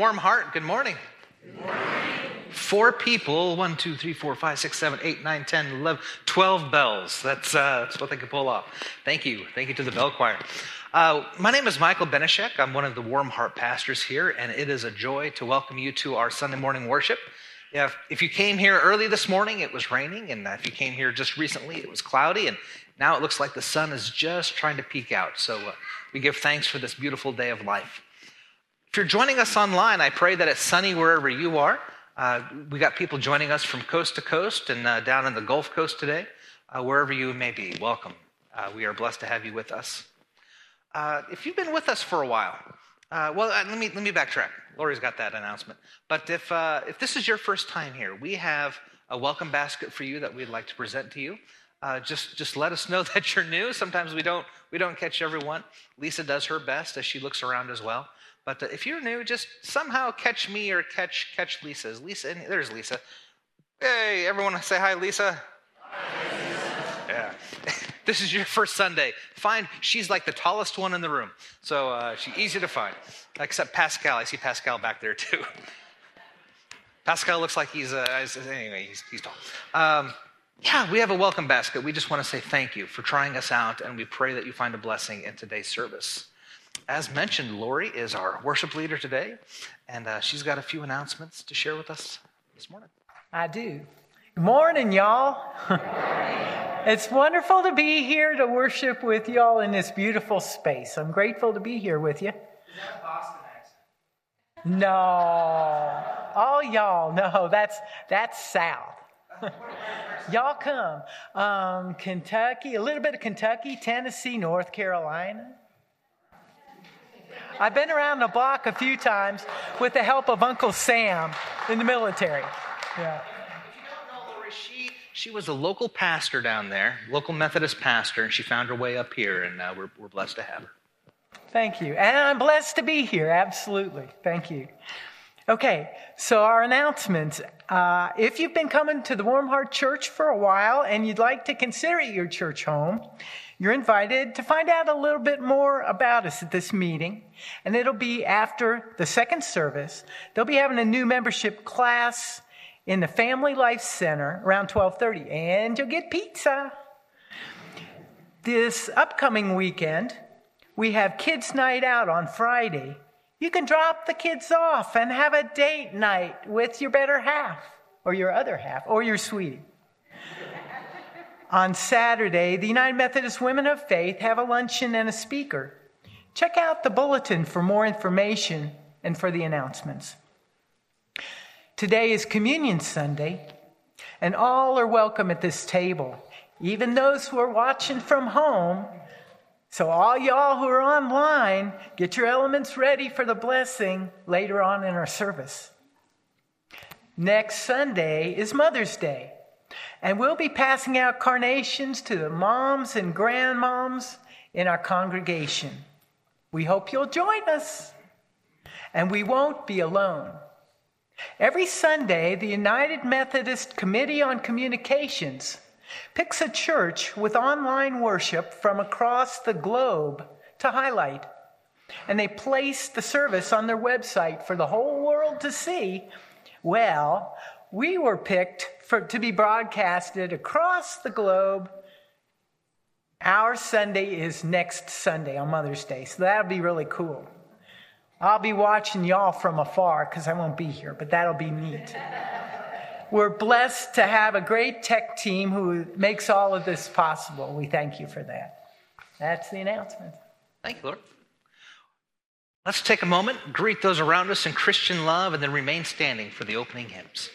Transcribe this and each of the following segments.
Warm heart. Good morning. Good morning. Four people, one, two, three, four, five, six, seven, eight, nine, ten, eleven, twelve bells. That's, uh, that's what they could pull off. Thank you. Thank you to the bell choir. Uh, my name is Michael Benishek. I'm one of the Warm Heart pastors here, and it is a joy to welcome you to our Sunday morning worship. If, if you came here early this morning, it was raining, and if you came here just recently, it was cloudy, and now it looks like the sun is just trying to peek out. So uh, we give thanks for this beautiful day of life. If you're joining us online, I pray that it's sunny wherever you are. Uh, we got people joining us from coast to coast and uh, down in the Gulf Coast today. Uh, wherever you may be, welcome. Uh, we are blessed to have you with us. Uh, if you've been with us for a while, uh, well, let me let me backtrack. Lori's got that announcement. But if if this is your first time here, we have a welcome basket for you that we'd like to present to you. just just let us know that you're new. Sometimes we don't we don't catch everyone. Lisa does her best as she looks around as well. But uh, if you're new, just somehow catch me or catch catch Lisa. Is Lisa? In, there's Lisa. Hey, everyone, say hi, Lisa. Hi, Lisa. Yeah. this is your first Sunday. Find she's like the tallest one in the room, so uh, she's easy to find. Except Pascal. I see Pascal back there too. Pascal looks like he's, uh, anyway, he's, he's tall. Um, yeah, we have a welcome basket. We just want to say thank you for trying us out, and we pray that you find a blessing in today's service as mentioned, Lori is our worship leader today, and uh, she's got a few announcements to share with us this morning. I do. Good morning, y'all. it's wonderful to be here to worship with y'all in this beautiful space. I'm grateful to be here with you. No. All y'all, no, that's that's South. y'all come. Um, Kentucky, a little bit of Kentucky, Tennessee, North Carolina. I've been around the block a few times with the help of Uncle Sam in the military. Yeah. If you don't know Laura, she, she was a local pastor down there, local Methodist pastor, and she found her way up here, and uh, we're, we're blessed to have her. Thank you. And I'm blessed to be here, absolutely. Thank you. Okay, so our announcements. Uh, if you've been coming to the Warm Heart Church for a while and you'd like to consider it your church home, you're invited to find out a little bit more about us at this meeting. And it'll be after the second service. They'll be having a new membership class in the Family Life Center around 1230. And you'll get pizza. This upcoming weekend, we have kids' night out on Friday. You can drop the kids off and have a date night with your better half, or your other half, or your sweetie on Saturday, the United Methodist Women of Faith have a luncheon and a speaker. Check out the bulletin for more information and for the announcements. Today is Communion Sunday, and all are welcome at this table, even those who are watching from home. So, all y'all who are online, get your elements ready for the blessing later on in our service. Next Sunday is Mother's Day. And we'll be passing out carnations to the moms and grandmoms in our congregation. We hope you'll join us. And we won't be alone. Every Sunday, the United Methodist Committee on Communications picks a church with online worship from across the globe to highlight. And they place the service on their website for the whole world to see. Well, we were picked for, to be broadcasted across the globe. Our Sunday is next Sunday on Mother's Day, so that'll be really cool. I'll be watching y'all from afar because I won't be here, but that'll be neat. We're blessed to have a great tech team who makes all of this possible. We thank you for that. That's the announcement. Thank you, Lord. Let's take a moment, greet those around us in Christian love, and then remain standing for the opening hymns.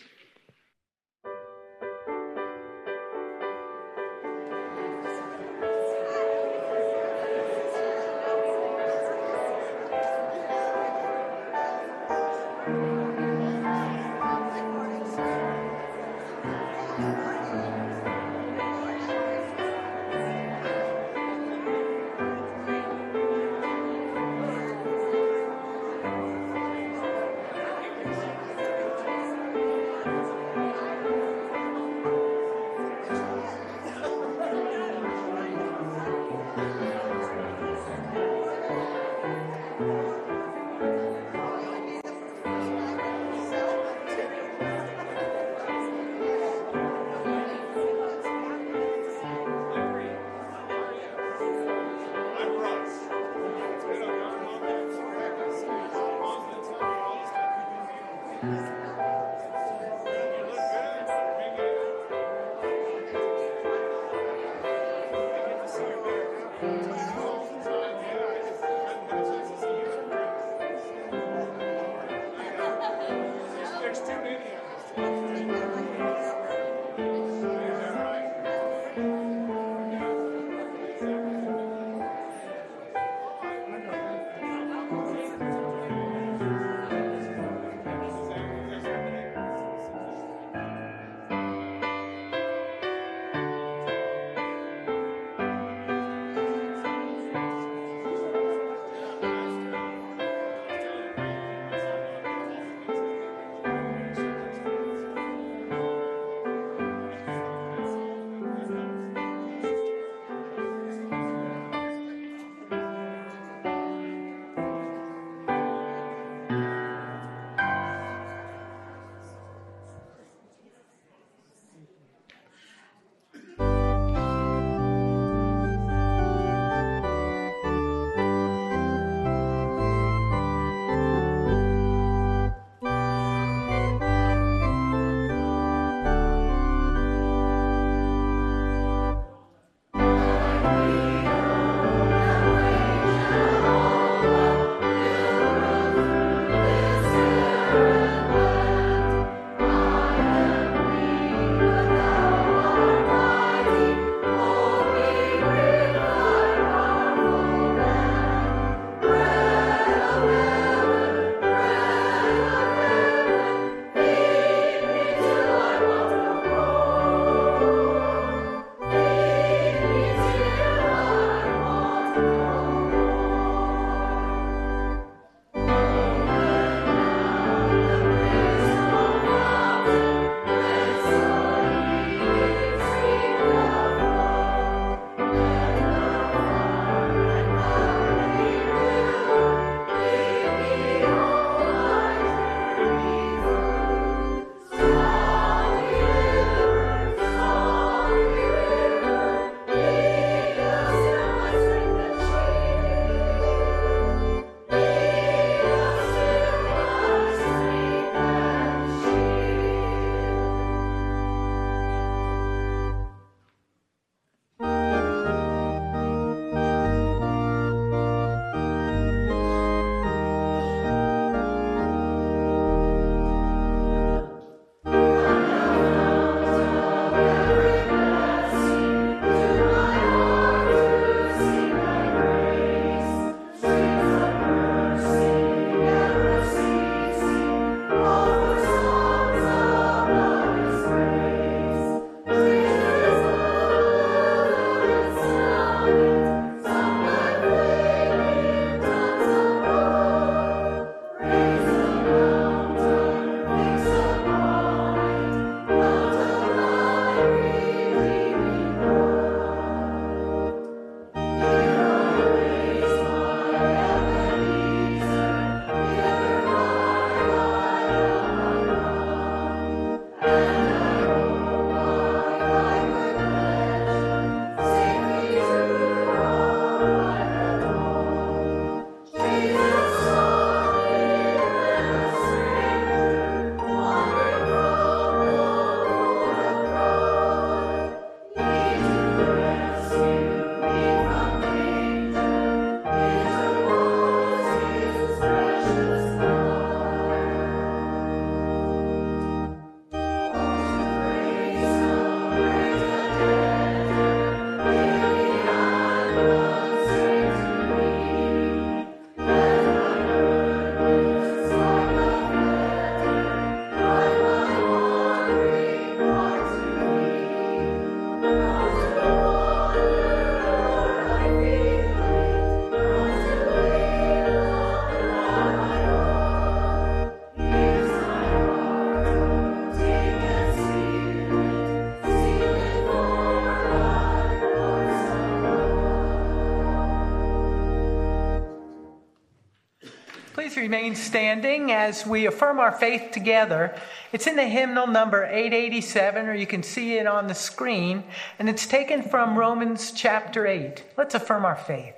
Remain standing as we affirm our faith together. It's in the hymnal number 887, or you can see it on the screen, and it's taken from Romans chapter 8. Let's affirm our faith.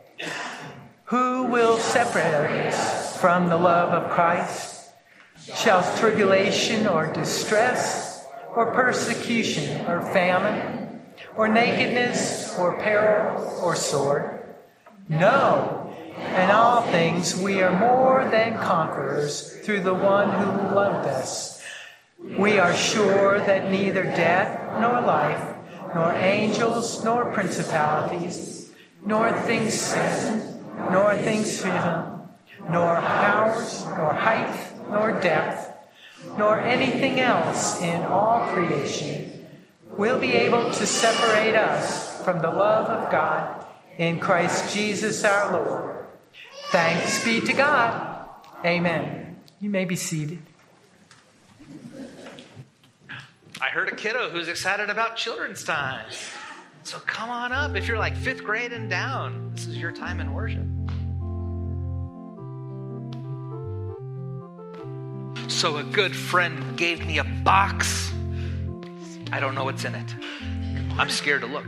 Who will separate us from the love of Christ? shall tribulation or distress, or persecution, or famine, or nakedness, or peril, or sword? No. In all things we are more than conquerors through the one who loved us. We are sure that neither death nor life, nor angels nor principalities, nor things seen, nor things hidden, nor powers, nor height, nor depth, nor anything else in all creation will be able to separate us from the love of God in Christ Jesus our Lord. Thanks be to God. Amen. You may be seated. I heard a kiddo who's excited about children's time. So come on up. If you're like fifth grade and down, this is your time in worship. So a good friend gave me a box. I don't know what's in it. I'm scared to look.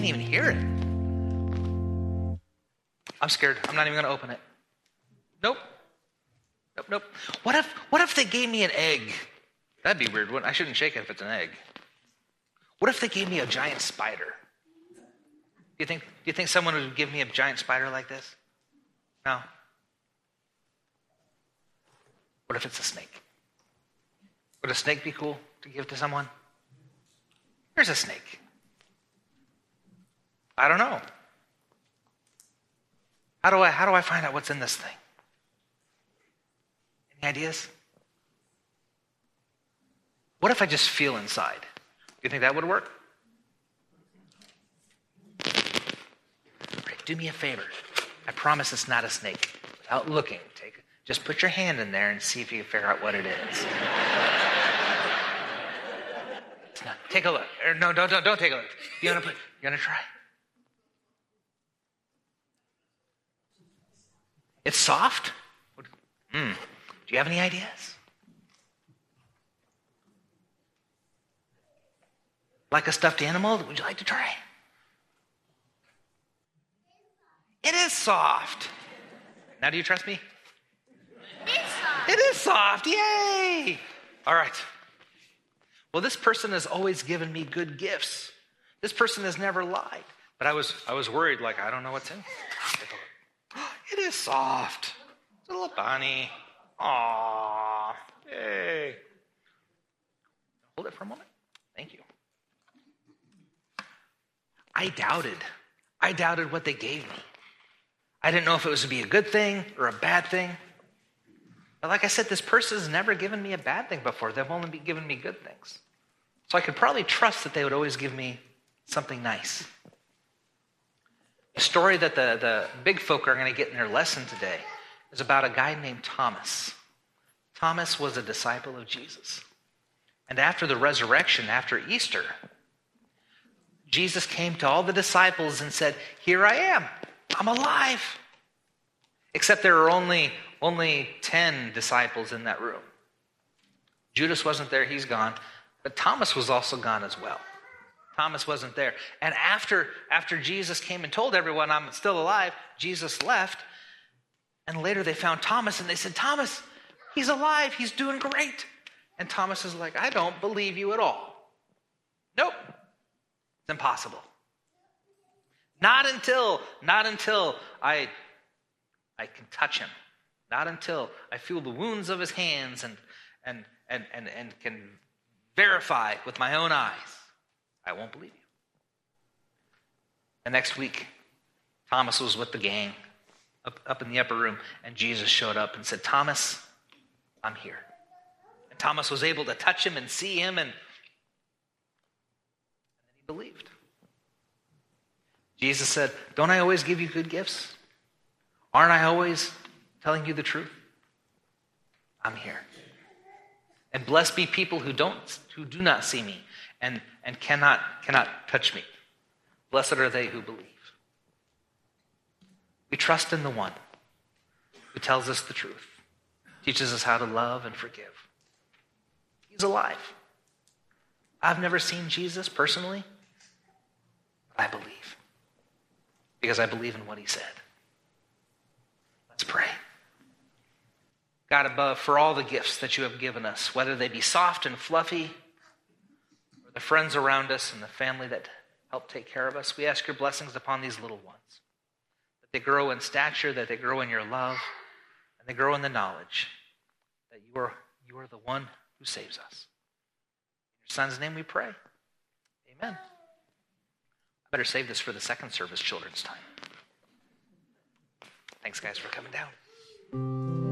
Can't even hear it. I'm scared. I'm not even going to open it. Nope. Nope, nope. What if what if they gave me an egg? That'd be weird. I shouldn't shake it if it's an egg. What if they gave me a giant spider? Do you think do you think someone would give me a giant spider like this? No. What if it's a snake? Would a snake be cool to give to someone? Here's a snake. I don't know. How do I how do I find out what's in this thing? Any ideas? What if I just feel inside? Do you think that would work? Right, do me a favor. I promise it's not a snake. Without looking, take just put your hand in there and see if you can figure out what it is. no, take a look. Or no, don't, don't, don't take a look. You wanna put you wanna try? It's soft? Mm. Do you have any ideas? Like a stuffed animal? Would you like to try? It is soft. Now, do you trust me? It's soft. It is soft. Yay! All right. Well, this person has always given me good gifts. This person has never lied. But I was I was worried, like, I don't know what's in. It is soft. It's a little bunny. Aww. Yay. Hold it for a moment. Thank you. I doubted. I doubted what they gave me. I didn't know if it was to be a good thing or a bad thing. But like I said, this person has never given me a bad thing before. They've only been given me good things. So I could probably trust that they would always give me something nice. The story that the, the big folk are going to get in their lesson today is about a guy named Thomas. Thomas was a disciple of Jesus. And after the resurrection, after Easter, Jesus came to all the disciples and said, Here I am. I'm alive. Except there were only, only 10 disciples in that room. Judas wasn't there, he's gone. But Thomas was also gone as well. Thomas wasn't there. And after, after Jesus came and told everyone, I'm still alive, Jesus left. And later they found Thomas and they said, Thomas, he's alive. He's doing great. And Thomas is like, I don't believe you at all. Nope. It's impossible. Not until, not until I, I can touch him. Not until I feel the wounds of his hands and, and, and, and, and can verify with my own eyes. I won't believe you. The next week, Thomas was with the gang up, up in the upper room, and Jesus showed up and said, Thomas, I'm here. And Thomas was able to touch him and see him, and, and then he believed. Jesus said, Don't I always give you good gifts? Aren't I always telling you the truth? I'm here. And blessed be people who don't who do not see me and, and cannot, cannot touch me. Blessed are they who believe. We trust in the one who tells us the truth, teaches us how to love and forgive. He's alive. I've never seen Jesus personally, but I believe because I believe in what he said. Let's pray. God above, for all the gifts that you have given us, whether they be soft and fluffy, the friends around us and the family that help take care of us, we ask your blessings upon these little ones. That they grow in stature, that they grow in your love, and they grow in the knowledge that you are, you are the one who saves us. In your son's name we pray. Amen. I better save this for the second service children's time. Thanks, guys, for coming down.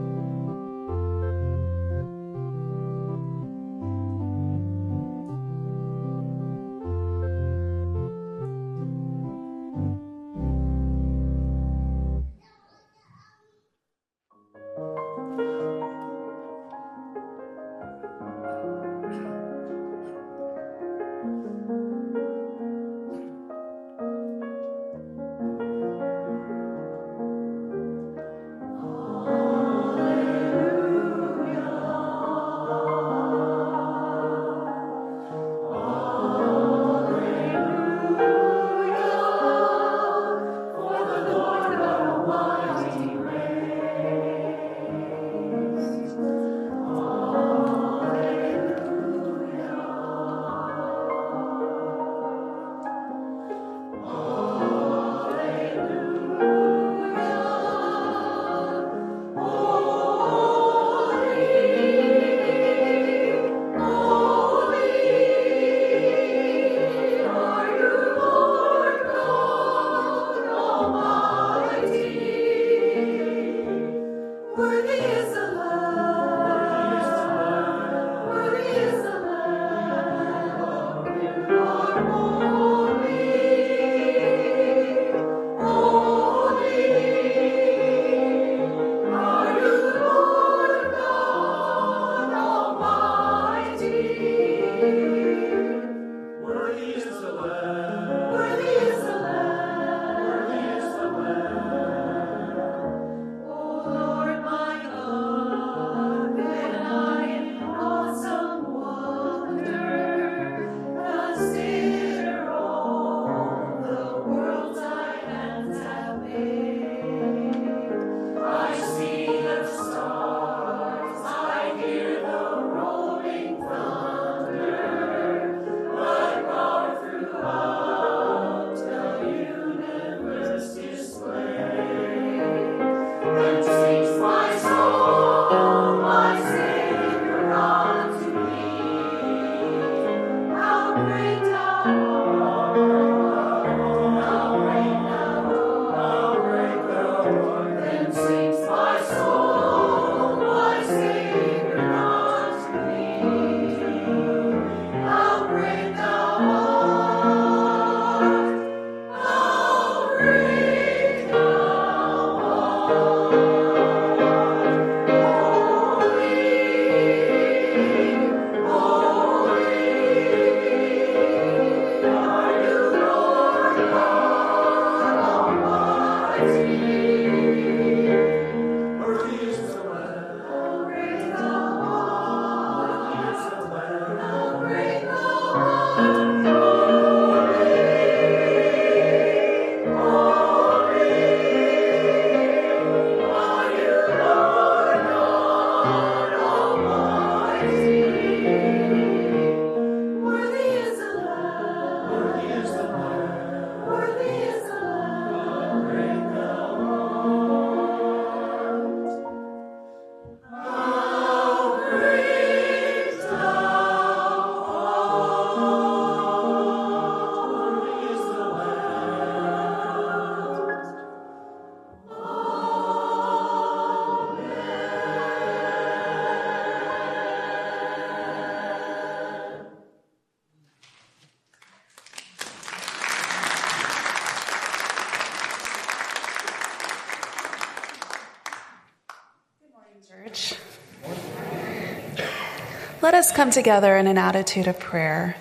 Us come together in an attitude of prayer.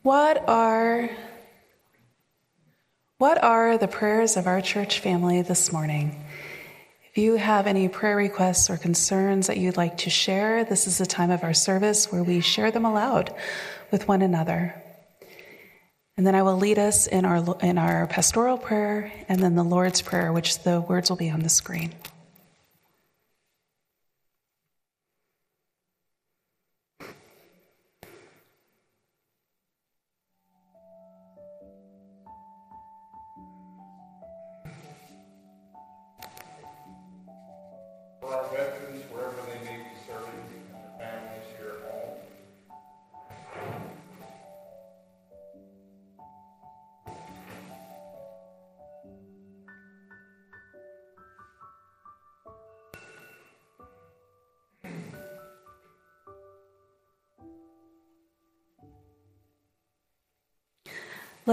What are what are the prayers of our church family this morning? If you have any prayer requests or concerns that you'd like to share, this is a time of our service where we share them aloud with one another. And then I will lead us in our, in our pastoral prayer and then the Lord's Prayer, which the words will be on the screen.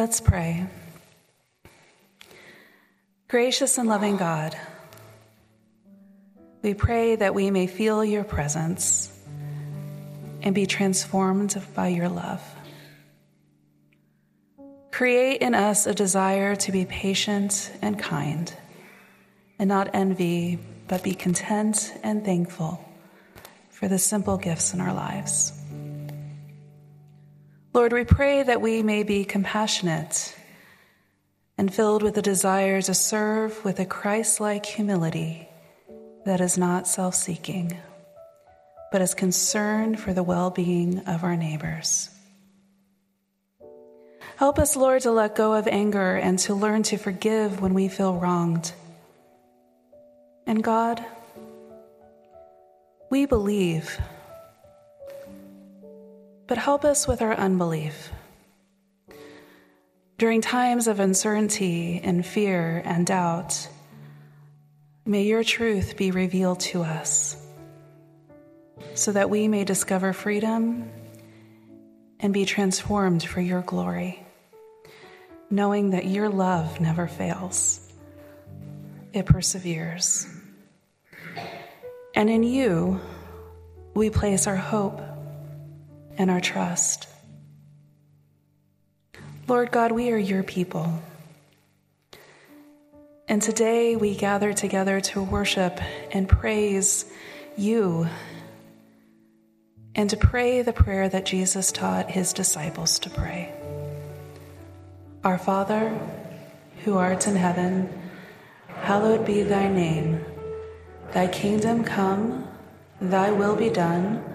Let's pray. Gracious and loving God, we pray that we may feel your presence and be transformed by your love. Create in us a desire to be patient and kind, and not envy, but be content and thankful for the simple gifts in our lives. Lord, we pray that we may be compassionate and filled with a desire to serve with a Christ like humility that is not self seeking, but is concerned for the well being of our neighbors. Help us, Lord, to let go of anger and to learn to forgive when we feel wronged. And God, we believe but help us with our unbelief. During times of uncertainty and fear and doubt, may your truth be revealed to us so that we may discover freedom and be transformed for your glory, knowing that your love never fails, it perseveres. And in you, we place our hope and our trust. Lord God, we are your people. And today we gather together to worship and praise you and to pray the prayer that Jesus taught his disciples to pray. Our Father, who art in heaven, hallowed be thy name. Thy kingdom come, thy will be done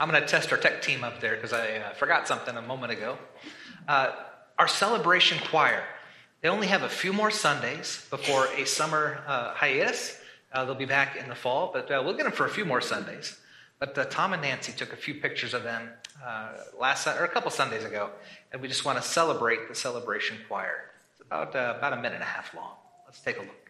I'm going to test our tech team up there because I uh, forgot something a moment ago. Uh, our celebration choir, they only have a few more Sundays before a summer uh, hiatus. Uh, they'll be back in the fall, but uh, we'll get them for a few more Sundays. But uh, Tom and Nancy took a few pictures of them last or a couple Sundays ago, and we just want to celebrate the celebration choir. It's about about a minute and a half long. Let's take a look.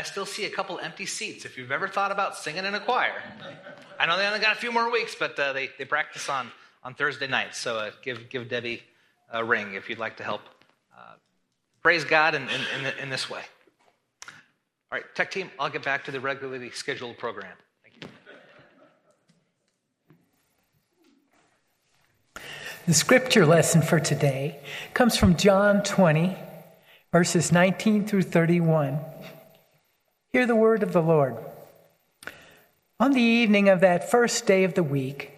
I still see a couple empty seats if you've ever thought about singing in a choir. I know they only got a few more weeks, but uh, they, they practice on, on Thursday nights. So uh, give, give Debbie a ring if you'd like to help. Uh, praise God in, in, in, in this way. All right, tech team, I'll get back to the regularly scheduled program. Thank you. The scripture lesson for today comes from John 20, verses 19 through 31. Hear the word of the Lord. On the evening of that first day of the week,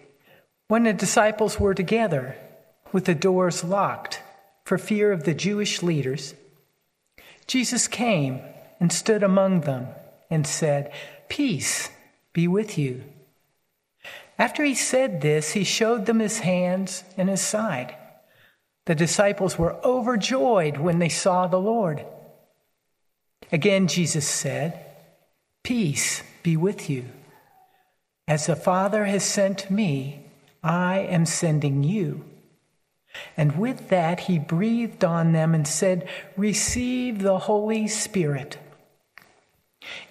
when the disciples were together, with the doors locked for fear of the Jewish leaders, Jesus came and stood among them and said, Peace be with you. After he said this, he showed them his hands and his side. The disciples were overjoyed when they saw the Lord. Again, Jesus said, Peace be with you. As the Father has sent me, I am sending you. And with that, he breathed on them and said, Receive the Holy Spirit.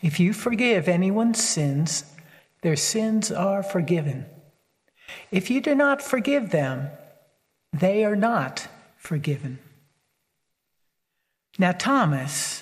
If you forgive anyone's sins, their sins are forgiven. If you do not forgive them, they are not forgiven. Now, Thomas,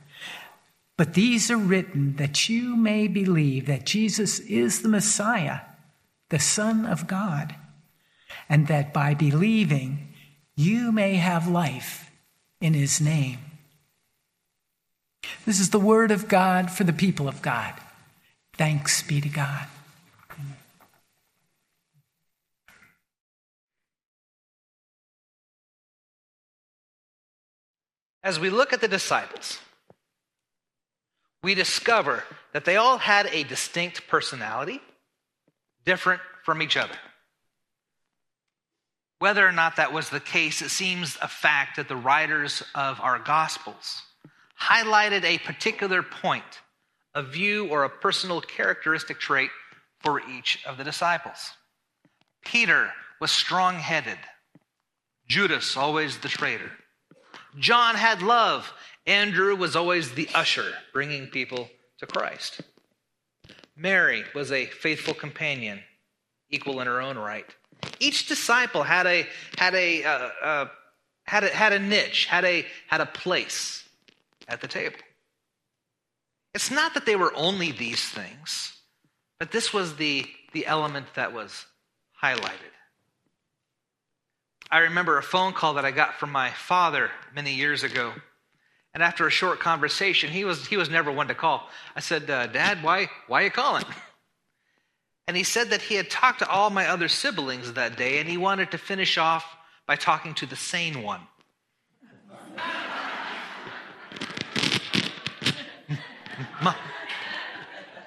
But these are written that you may believe that Jesus is the Messiah, the Son of God, and that by believing you may have life in his name. This is the word of God for the people of God. Thanks be to God. As we look at the disciples, we discover that they all had a distinct personality, different from each other. Whether or not that was the case, it seems a fact that the writers of our Gospels highlighted a particular point, a view, or a personal characteristic trait for each of the disciples. Peter was strong headed, Judas, always the traitor. John had love. Andrew was always the usher, bringing people to Christ. Mary was a faithful companion, equal in her own right. Each disciple had a had a uh, uh, had a, had a niche, had a had a place at the table. It's not that they were only these things, but this was the the element that was highlighted. I remember a phone call that I got from my father many years ago. And after a short conversation, he was, he was never one to call. I said, uh, Dad, why, why are you calling? And he said that he had talked to all my other siblings that day and he wanted to finish off by talking to the sane one.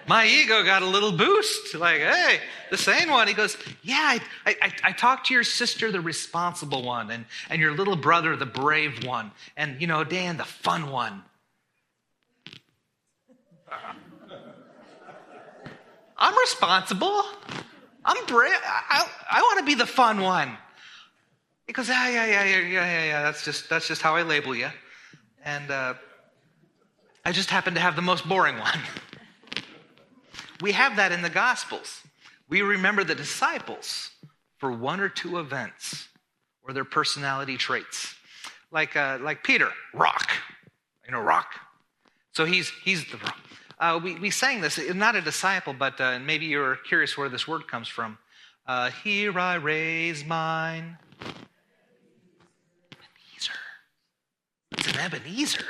my ego got a little boost. Like, hey, the sane one. He goes, Yeah, I, I, I talked to your sister, the responsible one, and, and your little brother, the brave one, and, you know, Dan, the fun one. I'm responsible. I'm brave. I, I want to be the fun one. He goes, yeah, yeah, yeah, yeah, yeah, yeah, yeah. That's just, that's just how I label you. And uh, I just happen to have the most boring one. we have that in the Gospels. We remember the disciples for one or two events or their personality traits. Like, uh, like Peter, rock. You know, rock. So he's, he's the rock. Uh, we, we sang this, not a disciple, but uh, maybe you're curious where this word comes from. Uh, Here I raise mine. Ebenezer. It's an Ebenezer.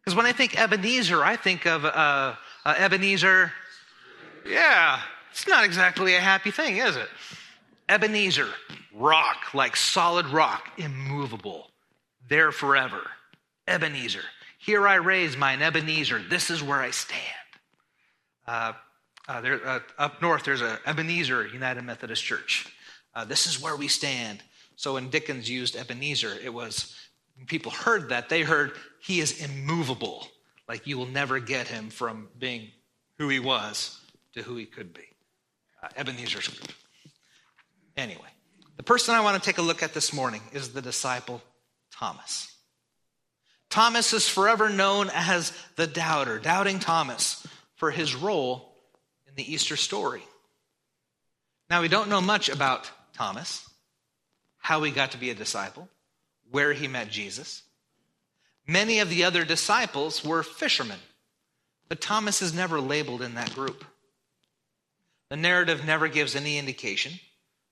Because when I think Ebenezer, I think of uh, uh, Ebenezer. Yeah, it's not exactly a happy thing, is it? Ebenezer, rock, like solid rock, immovable, there forever. Ebenezer. Here I raise mine Ebenezer. This is where I stand. Uh, uh, there, uh, up north, there's a Ebenezer United Methodist Church. Uh, this is where we stand. So when Dickens used Ebenezer, it was people heard that they heard he is immovable. Like you will never get him from being who he was to who he could be. Uh, Ebenezer's good. Anyway, the person I want to take a look at this morning is the disciple Thomas. Thomas is forever known as the doubter, doubting Thomas, for his role in the Easter story. Now, we don't know much about Thomas, how he got to be a disciple, where he met Jesus. Many of the other disciples were fishermen, but Thomas is never labeled in that group. The narrative never gives any indication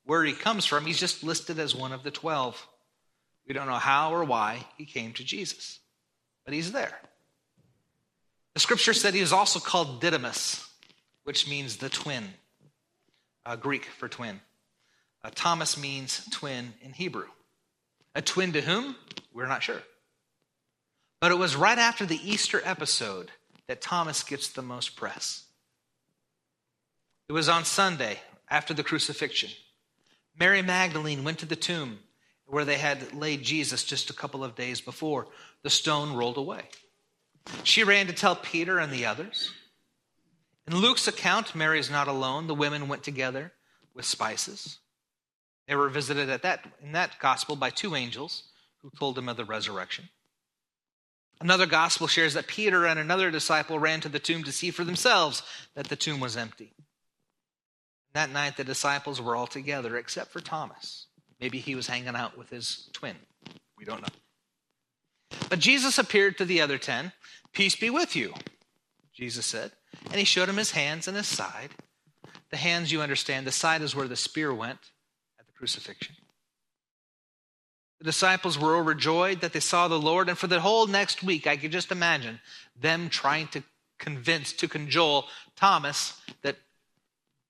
where he comes from. He's just listed as one of the twelve. We don't know how or why he came to Jesus but he's there. The scripture said he is also called Didymus, which means the twin, uh, Greek for twin. Uh, Thomas means twin in Hebrew. A twin to whom? We're not sure. But it was right after the Easter episode that Thomas gets the most press. It was on Sunday after the crucifixion. Mary Magdalene went to the tomb where they had laid Jesus just a couple of days before the stone rolled away. She ran to tell Peter and the others. In Luke's account, Mary is not alone. The women went together with spices. They were visited at that, in that gospel by two angels who told them of the resurrection. Another gospel shares that Peter and another disciple ran to the tomb to see for themselves that the tomb was empty. That night, the disciples were all together except for Thomas. Maybe he was hanging out with his twin. We don't know. But Jesus appeared to the other ten. Peace be with you, Jesus said. And he showed him his hands and his side. The hands, you understand, the side is where the spear went at the crucifixion. The disciples were overjoyed that they saw the Lord, and for the whole next week, I could just imagine them trying to convince, to cajole Thomas that,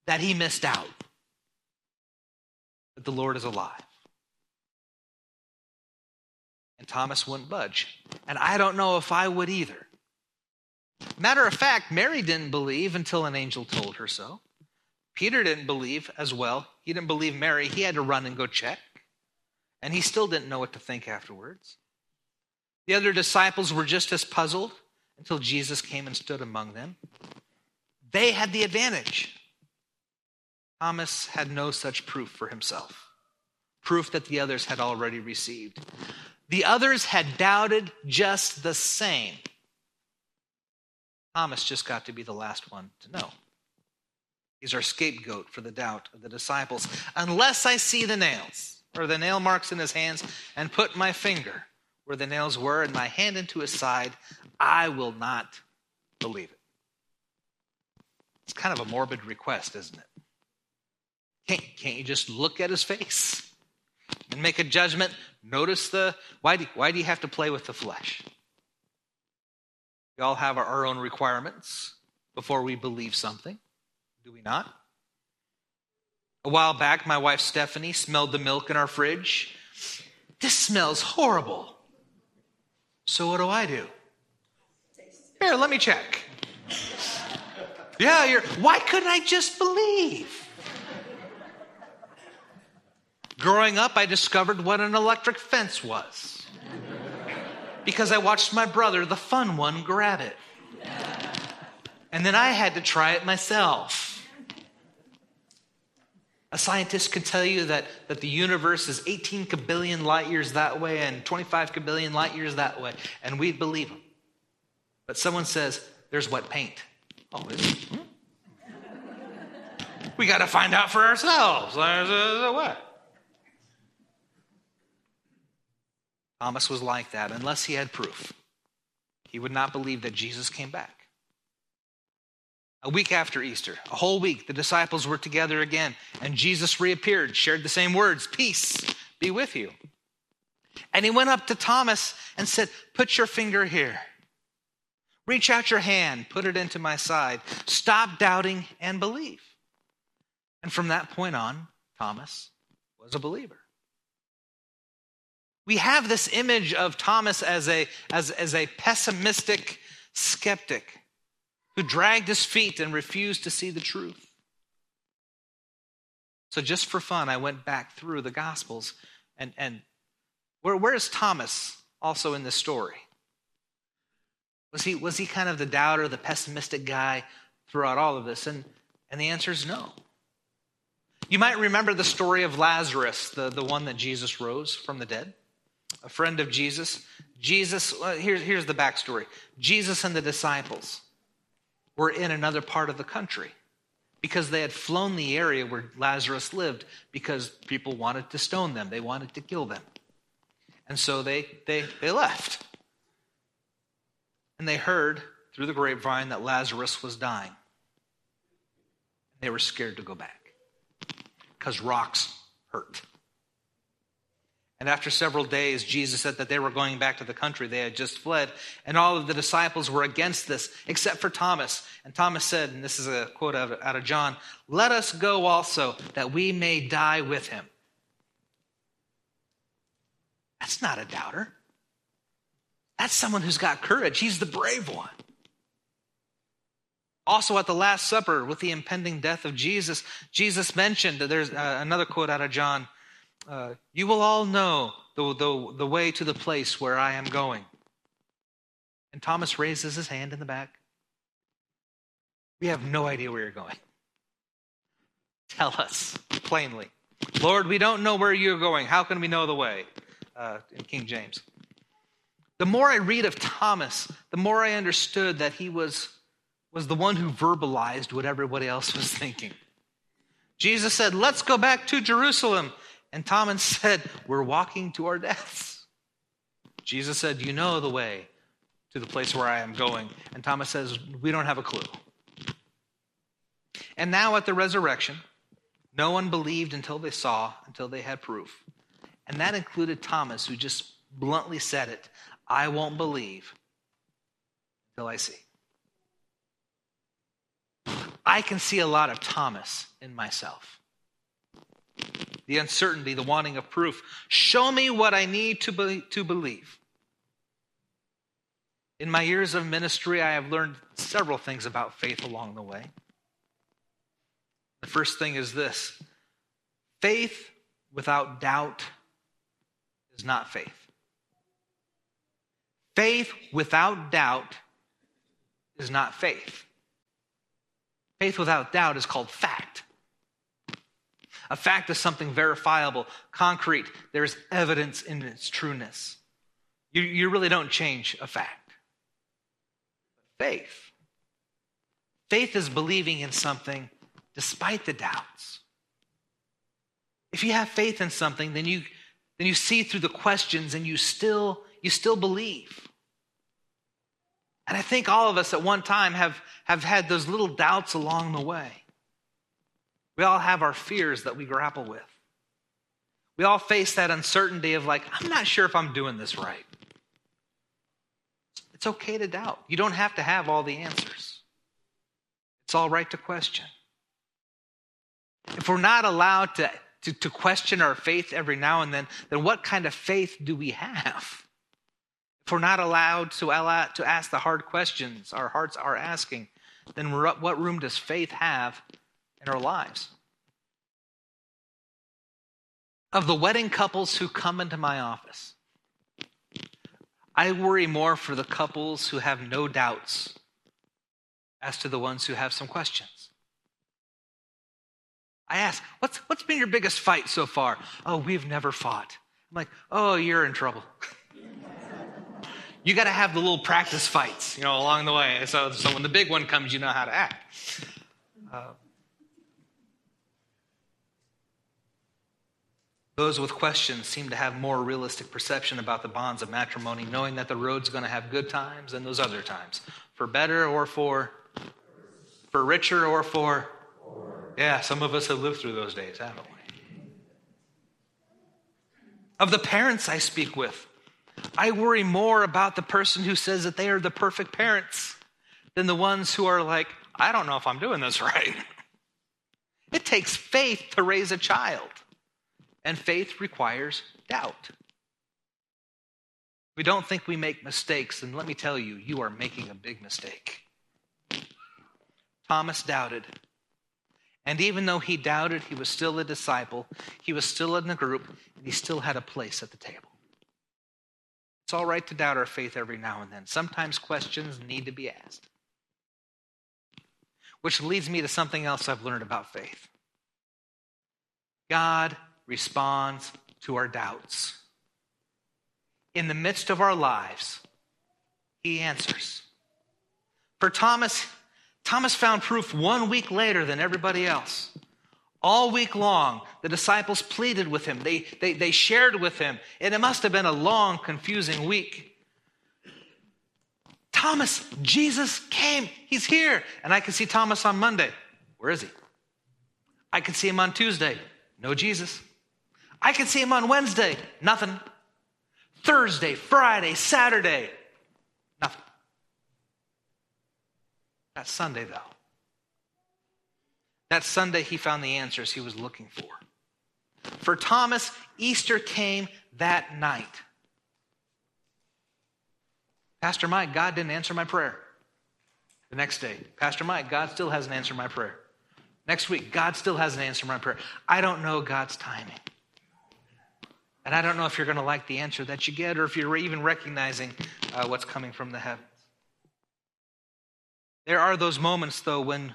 that he missed out, that the Lord is alive. And Thomas wouldn't budge. And I don't know if I would either. Matter of fact, Mary didn't believe until an angel told her so. Peter didn't believe as well. He didn't believe Mary. He had to run and go check. And he still didn't know what to think afterwards. The other disciples were just as puzzled until Jesus came and stood among them. They had the advantage. Thomas had no such proof for himself, proof that the others had already received. The others had doubted just the same. Thomas just got to be the last one to know. He's our scapegoat for the doubt of the disciples. Unless I see the nails or the nail marks in his hands and put my finger where the nails were and my hand into his side, I will not believe it. It's kind of a morbid request, isn't it? Can't, can't you just look at his face? and make a judgment. Notice the why do, why do you have to play with the flesh? We all have our, our own requirements before we believe something, do we not? A while back, my wife Stephanie smelled the milk in our fridge. This smells horrible. So what do I do? Here, let me check. Yeah. Why couldn't I just believe? Growing up, I discovered what an electric fence was because I watched my brother, the fun one, grab it. And then I had to try it myself. A scientist could tell you that, that the universe is 18 kabillion light years that way and 25 kabillion light years that way, and we'd believe them. But someone says, there's wet paint. Oh? Hmm? we got to find out for ourselves. There's a, what? Thomas was like that unless he had proof. He would not believe that Jesus came back. A week after Easter, a whole week, the disciples were together again, and Jesus reappeared, shared the same words Peace be with you. And he went up to Thomas and said, Put your finger here. Reach out your hand, put it into my side. Stop doubting and believe. And from that point on, Thomas was a believer. We have this image of Thomas as a, as, as a pessimistic skeptic who dragged his feet and refused to see the truth. So, just for fun, I went back through the Gospels and, and where, where is Thomas also in this story? Was he, was he kind of the doubter, the pessimistic guy throughout all of this? And, and the answer is no. You might remember the story of Lazarus, the, the one that Jesus rose from the dead, a friend of Jesus. Jesus, uh, here's, here's the backstory Jesus and the disciples were in another part of the country because they had flown the area where Lazarus lived because people wanted to stone them, they wanted to kill them. And so they, they, they left. And they heard through the grapevine that Lazarus was dying. They were scared to go back because rocks hurt. And after several days, Jesus said that they were going back to the country they had just fled. And all of the disciples were against this, except for Thomas. And Thomas said, and this is a quote out of, John, Let us go also, that we may die with him. That's not a doubter. That's someone who's got courage. He's the brave one. Also, at the Last Supper, with the impending death of Jesus, Jesus mentioned, that there's uh, another quote out of John uh, You will all know the, the, the way to the place where I am going. And Thomas raises his hand in the back. We have no idea where you're going. Tell us plainly. Lord, we don't know where you're going. How can we know the way? Uh, in King James. The more I read of Thomas, the more I understood that he was, was the one who verbalized what everybody else was thinking. Jesus said, Let's go back to Jerusalem. And Thomas said, We're walking to our deaths. Jesus said, You know the way to the place where I am going. And Thomas says, We don't have a clue. And now at the resurrection, no one believed until they saw, until they had proof. And that included Thomas, who just bluntly said it I won't believe until I see. I can see a lot of Thomas in myself the uncertainty, the wanting of proof. Show me what I need to, be, to believe. In my years of ministry, I have learned several things about faith along the way. The first thing is this faith without doubt is not faith. Faith without doubt is not faith. Faith without doubt is called fact. A fact is something verifiable, concrete. There's evidence in its trueness. You, you really don't change a fact. Faith. Faith is believing in something despite the doubts. If you have faith in something, then you, then you see through the questions and you still, you still believe. And I think all of us at one time have, have had those little doubts along the way. We all have our fears that we grapple with. We all face that uncertainty of, like, I'm not sure if I'm doing this right. It's okay to doubt. You don't have to have all the answers. It's all right to question. If we're not allowed to, to, to question our faith every now and then, then what kind of faith do we have? If we're not allowed to, allow, to ask the hard questions our hearts are asking, then what room does faith have in our lives. Of the wedding couples who come into my office, I worry more for the couples who have no doubts as to the ones who have some questions. I ask, what's, what's been your biggest fight so far? Oh, we've never fought. I'm like, oh, you're in trouble. you got to have the little practice fights, you know, along the way. So, so when the big one comes, you know how to act. Uh, those with questions seem to have more realistic perception about the bonds of matrimony, knowing that the road's going to have good times and those other times, for better or for for richer or for yeah, some of us have lived through those days, haven't we? Of the parents I speak with, I worry more about the person who says that they are the perfect parents than the ones who are like, I don't know if I'm doing this right. It takes faith to raise a child, and faith requires doubt. We don't think we make mistakes, and let me tell you, you are making a big mistake. Thomas doubted. And even though he doubted, he was still a disciple, he was still in the group, and he still had a place at the table. It's all right to doubt our faith every now and then. Sometimes questions need to be asked. Which leads me to something else I've learned about faith God responds to our doubts. In the midst of our lives, he answers. For Thomas, Thomas found proof one week later than everybody else. All week long, the disciples pleaded with him. They, they, they shared with him. And it must have been a long, confusing week. Thomas, Jesus came. He's here. And I can see Thomas on Monday. Where is he? I can see him on Tuesday. No Jesus. I can see him on Wednesday. Nothing. Thursday, Friday, Saturday. Nothing. That Sunday, though. That Sunday, he found the answers he was looking for. For Thomas, Easter came that night. Pastor Mike, God didn't answer my prayer. The next day, Pastor Mike, God still hasn't answered my prayer. Next week, God still hasn't answered my prayer. I don't know God's timing. And I don't know if you're going to like the answer that you get or if you're even recognizing uh, what's coming from the heavens. There are those moments, though, when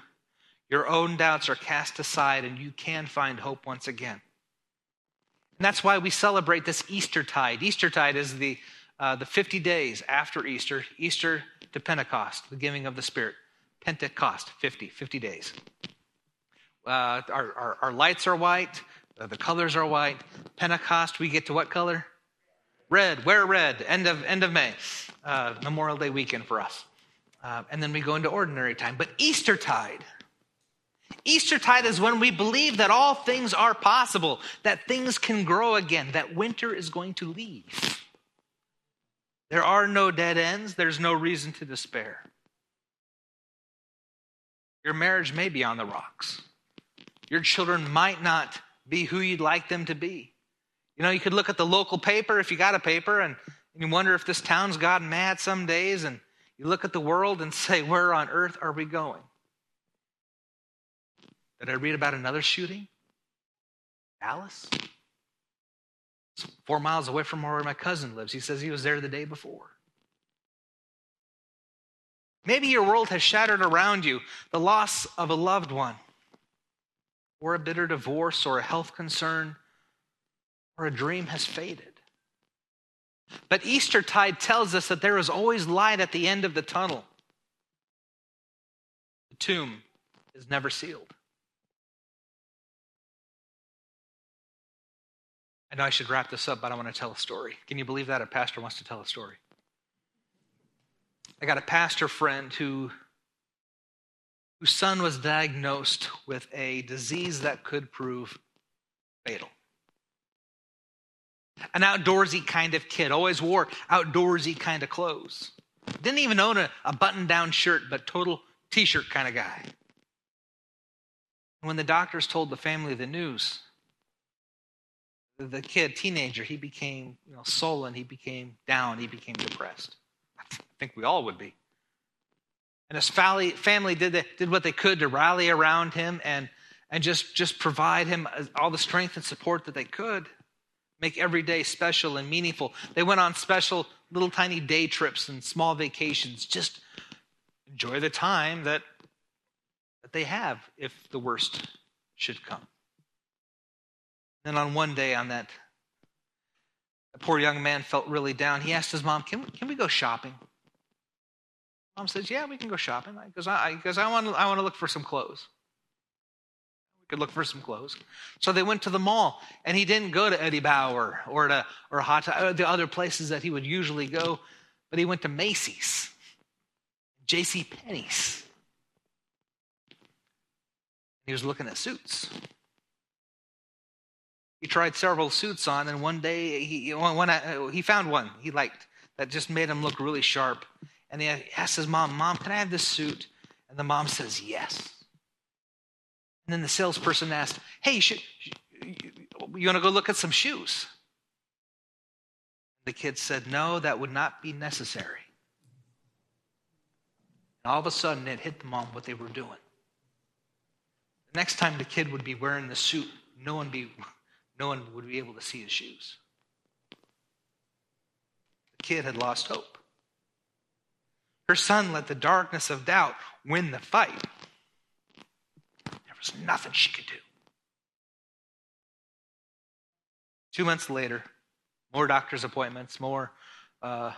your own doubts are cast aside and you can find hope once again. And that's why we celebrate this Eastertide. Eastertide is the, uh, the 50 days after Easter, Easter to Pentecost, the giving of the Spirit. Pentecost, 50, 50 days. Uh, our, our, our, lights are white, the colors are white. Pentecost, we get to what color? Red. Wear red. End of, end of May. Uh, Memorial Day weekend for us. Uh, and then we go into ordinary time. But Eastertide, Eastertide is when we believe that all things are possible, that things can grow again, that winter is going to leave. There are no dead ends, there's no reason to despair. Your marriage may be on the rocks. Your children might not be who you'd like them to be. You know, you could look at the local paper if you got a paper and, and you wonder if this town's gotten mad some days and you look at the world and say, Where on earth are we going? Did I read about another shooting? Dallas? It's four miles away from where my cousin lives. He says he was there the day before. Maybe your world has shattered around you, the loss of a loved one, or a bitter divorce, or a health concern, or a dream has faded. But Eastertide tells us that there is always light at the end of the tunnel. The tomb is never sealed. I know I should wrap this up, but I want to tell a story. Can you believe that? A pastor wants to tell a story. I got a pastor friend who whose son was diagnosed with a disease that could prove fatal an outdoorsy kind of kid, always wore outdoorsy kind of clothes. Didn't even own a, a button down shirt, but total t shirt kind of guy. When the doctors told the family the news, the kid, teenager, he became you know, sullen, he became down, he became depressed. I think we all would be. And his family, did, the, did what they could to rally around him and, and just, just provide him all the strength and support that they could make every day special and meaningful. They went on special little tiny day trips and small vacations. Just enjoy the time that, that they have if the worst should come. Then on one day, on that, the poor young man felt really down. He asked his mom, "Can can we go shopping?" Mom says, "Yeah, we can go shopping." Because I because I want I want to look for some clothes. We could look for some clothes. So they went to the mall, and he didn't go to Eddie Bauer or to or Hot or the other places that he would usually go, but he went to Macy's, J.C. Penney's. He was looking at suits. He tried several suits on, and one day he, when uh, I, he found one he liked that just made him look really sharp. And he asked his mom, Mom, can I have this suit? And the mom says, Yes. And then the salesperson asked, Hey, should, you want to go look at some shoes? The kid said, No, that would not be necessary. And all of a sudden, it hit the mom what they were doing. The next time the kid would be wearing the suit, no one be no one would be able to see his shoes. The kid had lost hope. Her son let the darkness of doubt win the fight. There was nothing she could do. Two months later, more doctor's appointments, more, uh,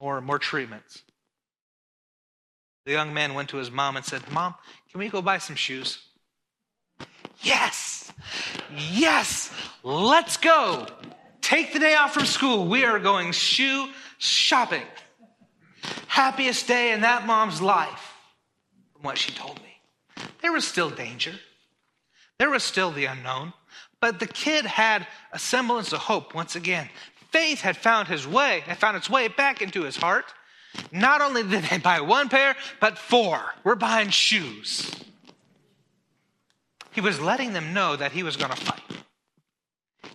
more, more treatments. The young man went to his mom and said, Mom, can we go buy some shoes? Yes, yes, let's go. Take the day off from school. We are going shoe shopping. Happiest day in that mom's life, from what she told me. There was still danger, there was still the unknown, but the kid had a semblance of hope once again. Faith had found his way, had found its way back into his heart. Not only did they buy one pair, but four. We're buying shoes. He was letting them know that he was going to fight.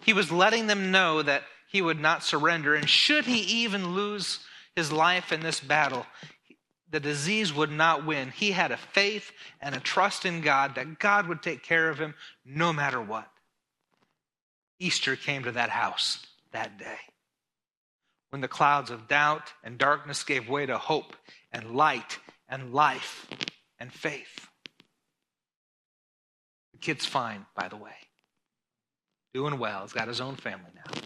He was letting them know that he would not surrender. And should he even lose his life in this battle, the disease would not win. He had a faith and a trust in God that God would take care of him no matter what. Easter came to that house that day when the clouds of doubt and darkness gave way to hope and light and life and faith. The kid's fine, by the way. Doing well. He's got his own family now.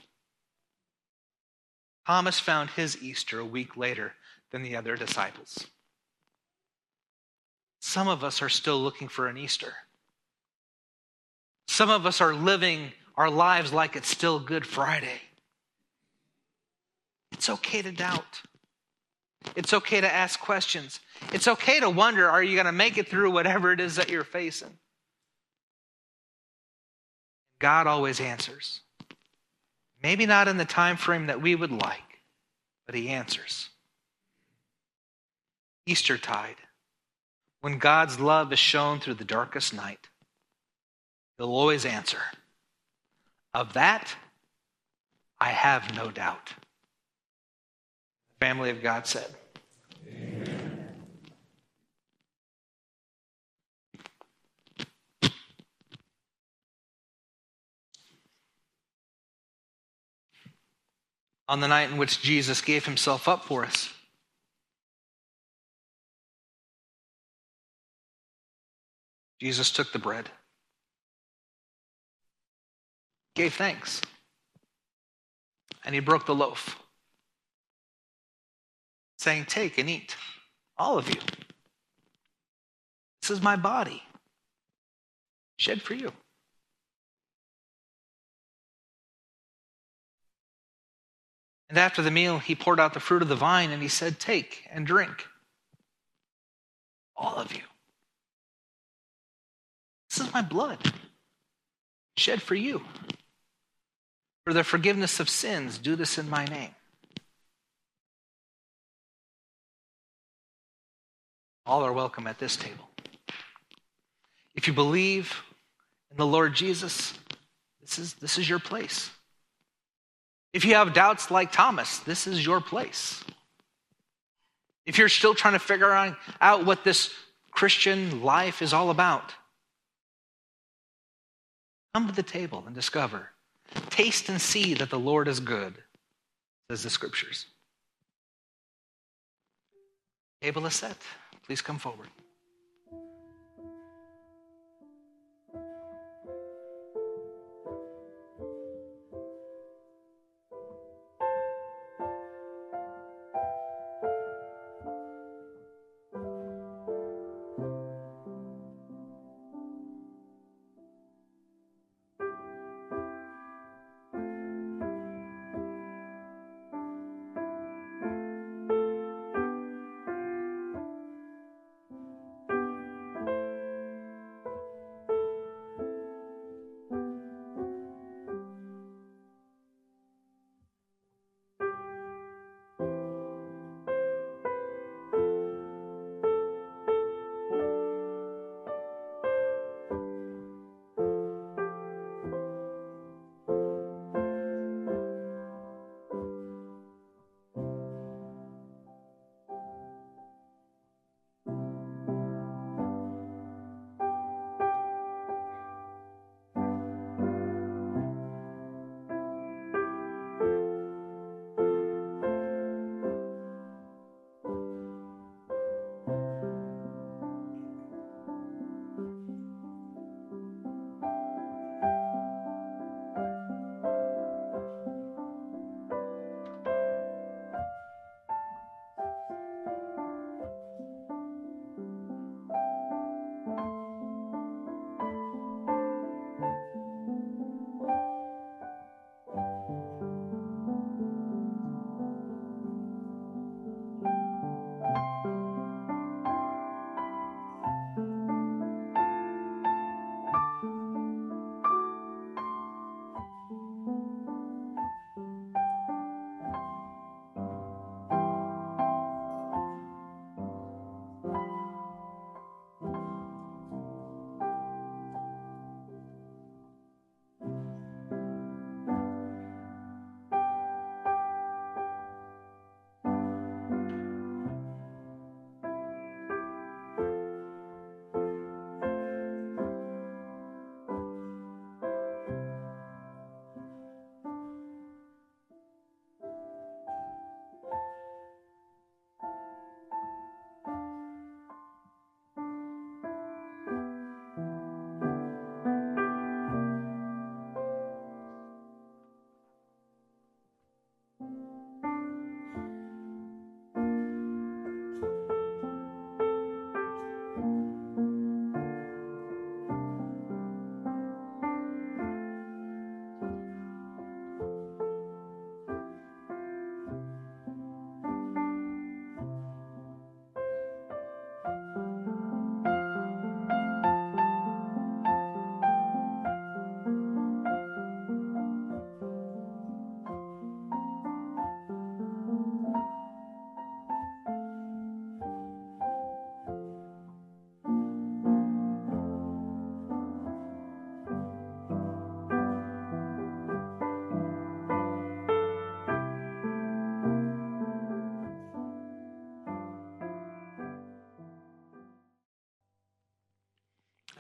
Thomas found his Easter a week later than the other disciples. Some of us are still looking for an Easter. Some of us are living our lives like it's still Good Friday. It's okay to doubt. It's okay to ask questions. It's okay to wonder are you going to make it through whatever it is that you're facing? God always answers. Maybe not in the time frame that we would like, but he answers. Eastertide, when God's love is shown through the darkest night, he'll always answer. Of that, I have no doubt. The family of God said. On the night in which Jesus gave himself up for us. Jesus took the bread, gave thanks, and he broke the loaf, saying, Take and eat, all of you. This is my body, shed for you. And after the meal, he poured out the fruit of the vine and he said, Take and drink. All of you. This is my blood, shed for you. For the forgiveness of sins, do this in my name. All are welcome at this table. If you believe in the Lord Jesus, this is, this is your place. If you have doubts like Thomas, this is your place. If you're still trying to figure out what this Christian life is all about, come to the table and discover. Taste and see that the Lord is good, says the scriptures. Table is set. Please come forward.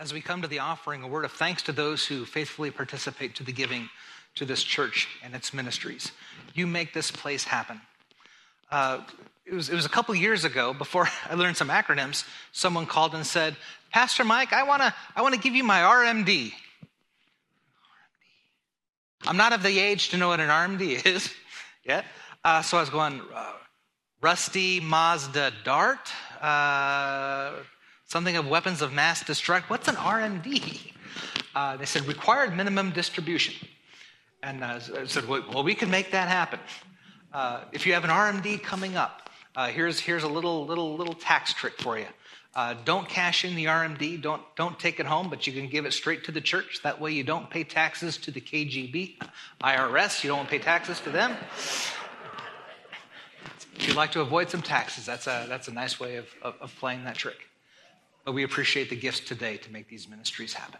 As we come to the offering, a word of thanks to those who faithfully participate to the giving to this church and its ministries. You make this place happen. Uh, it, was, it was a couple years ago, before I learned some acronyms, someone called and said, Pastor Mike, I want to I wanna give you my RMD. I'm not of the age to know what an RMD is yet. Uh, so I was going, uh, Rusty Mazda Dart, uh, something of weapons of mass destruction. What's an RMD? Uh, they said required minimum distribution. And uh, I said, well, we can make that happen. Uh, if you have an RMD coming up, here's, here's a little, little, little tax trick for you. Uh, don't cash in the RMD. Don't, don't take it home, but you can give it straight to the church. That way you don't pay taxes to the KGB, IRS. You don't want to pay taxes to them. If you'd like to avoid some taxes, that's a, that's a nice way of, of, of playing that trick. But we appreciate the gifts today to make these ministries happen.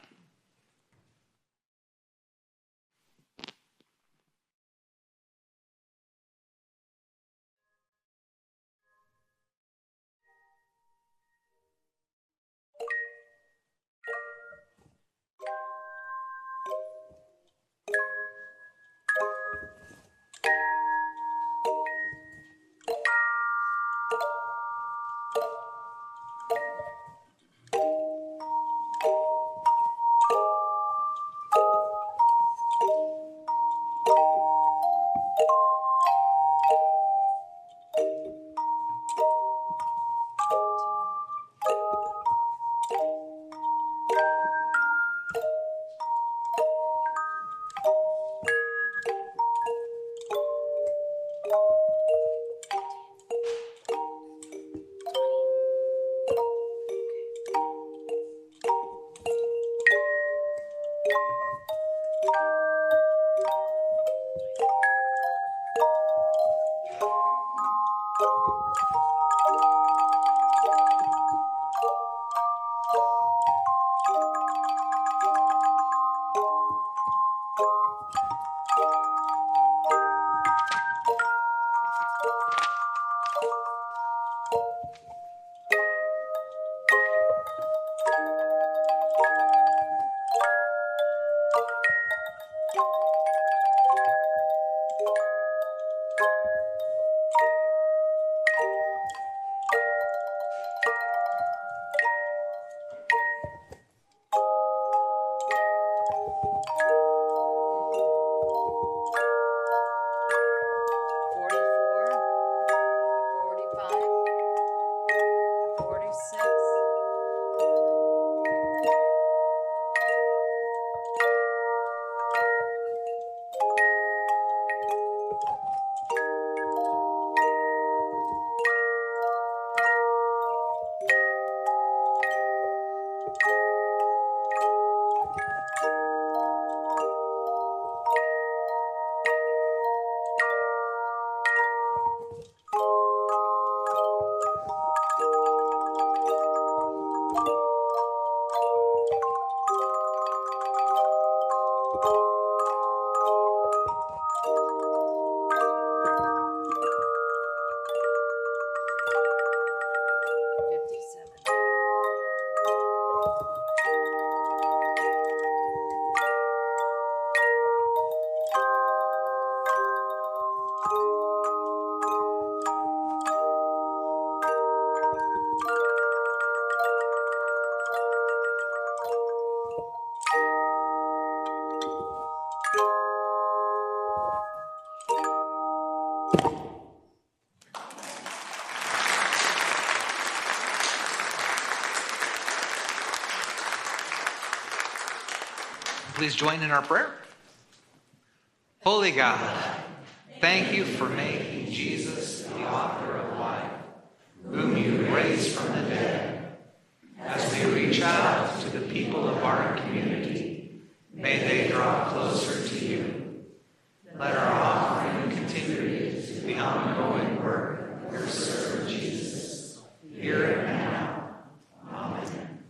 you Please join in our prayer. Holy God, thank you for making Jesus the author of life, whom you raised from the dead. As we reach out to the people of our community, may they draw closer to you. Let our offering continue the ongoing work of your servant Jesus, here and now. Amen.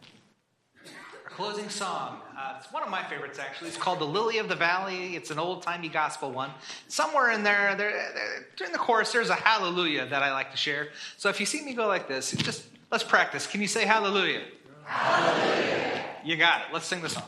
Our closing song it's one of my favorites, actually. It's called The Lily of the Valley. It's an old timey gospel one. Somewhere in there, there, there, during the chorus, there's a hallelujah that I like to share. So if you see me go like this, just let's practice. Can you say hallelujah? Hallelujah. You got it. Let's sing the song.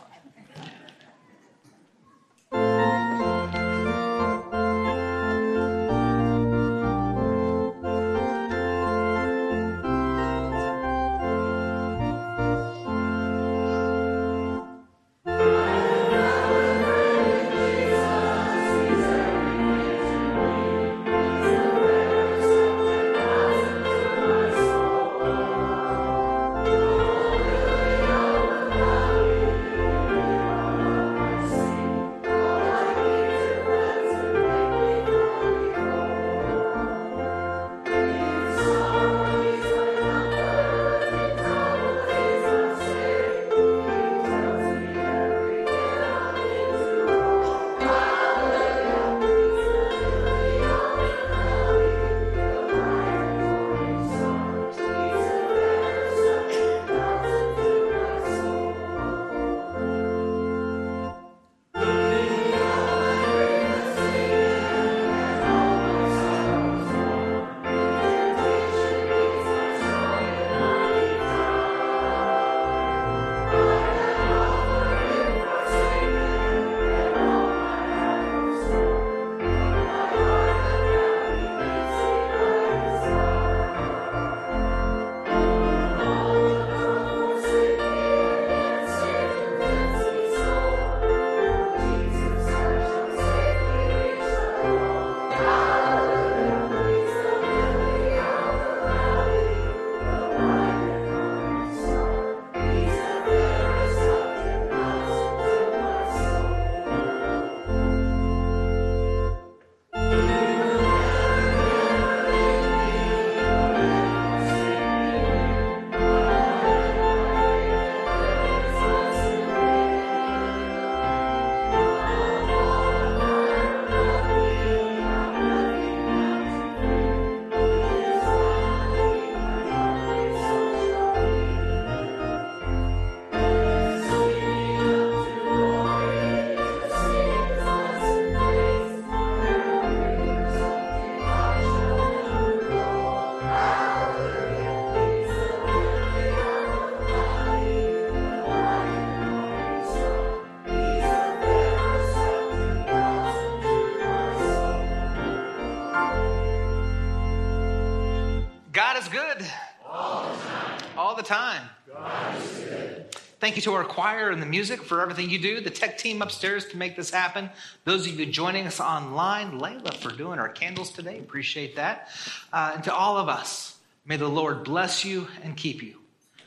Thank you to our choir and the music for everything you do, the tech team upstairs to make this happen. Those of you joining us online, Layla for doing our candles today, appreciate that. Uh, and to all of us, may the Lord bless you and keep you.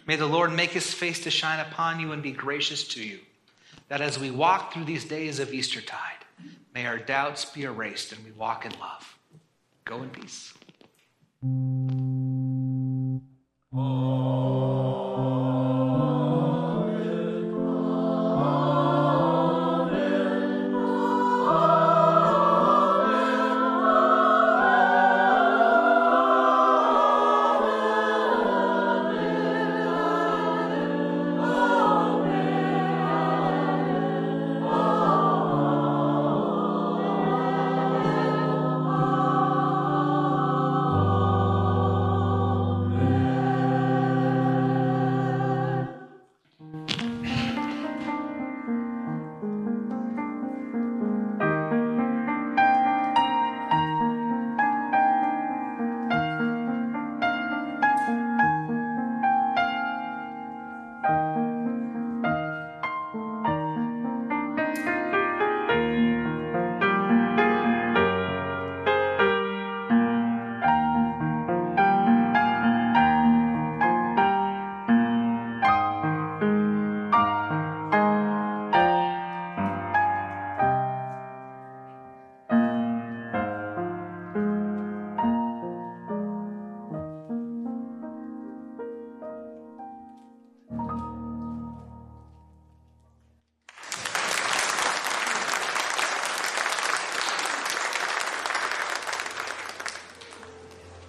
May the Lord make his face to shine upon you and be gracious to you. That as we walk through these days of Eastertide, may our doubts be erased and we walk in love. Go in peace. Oh.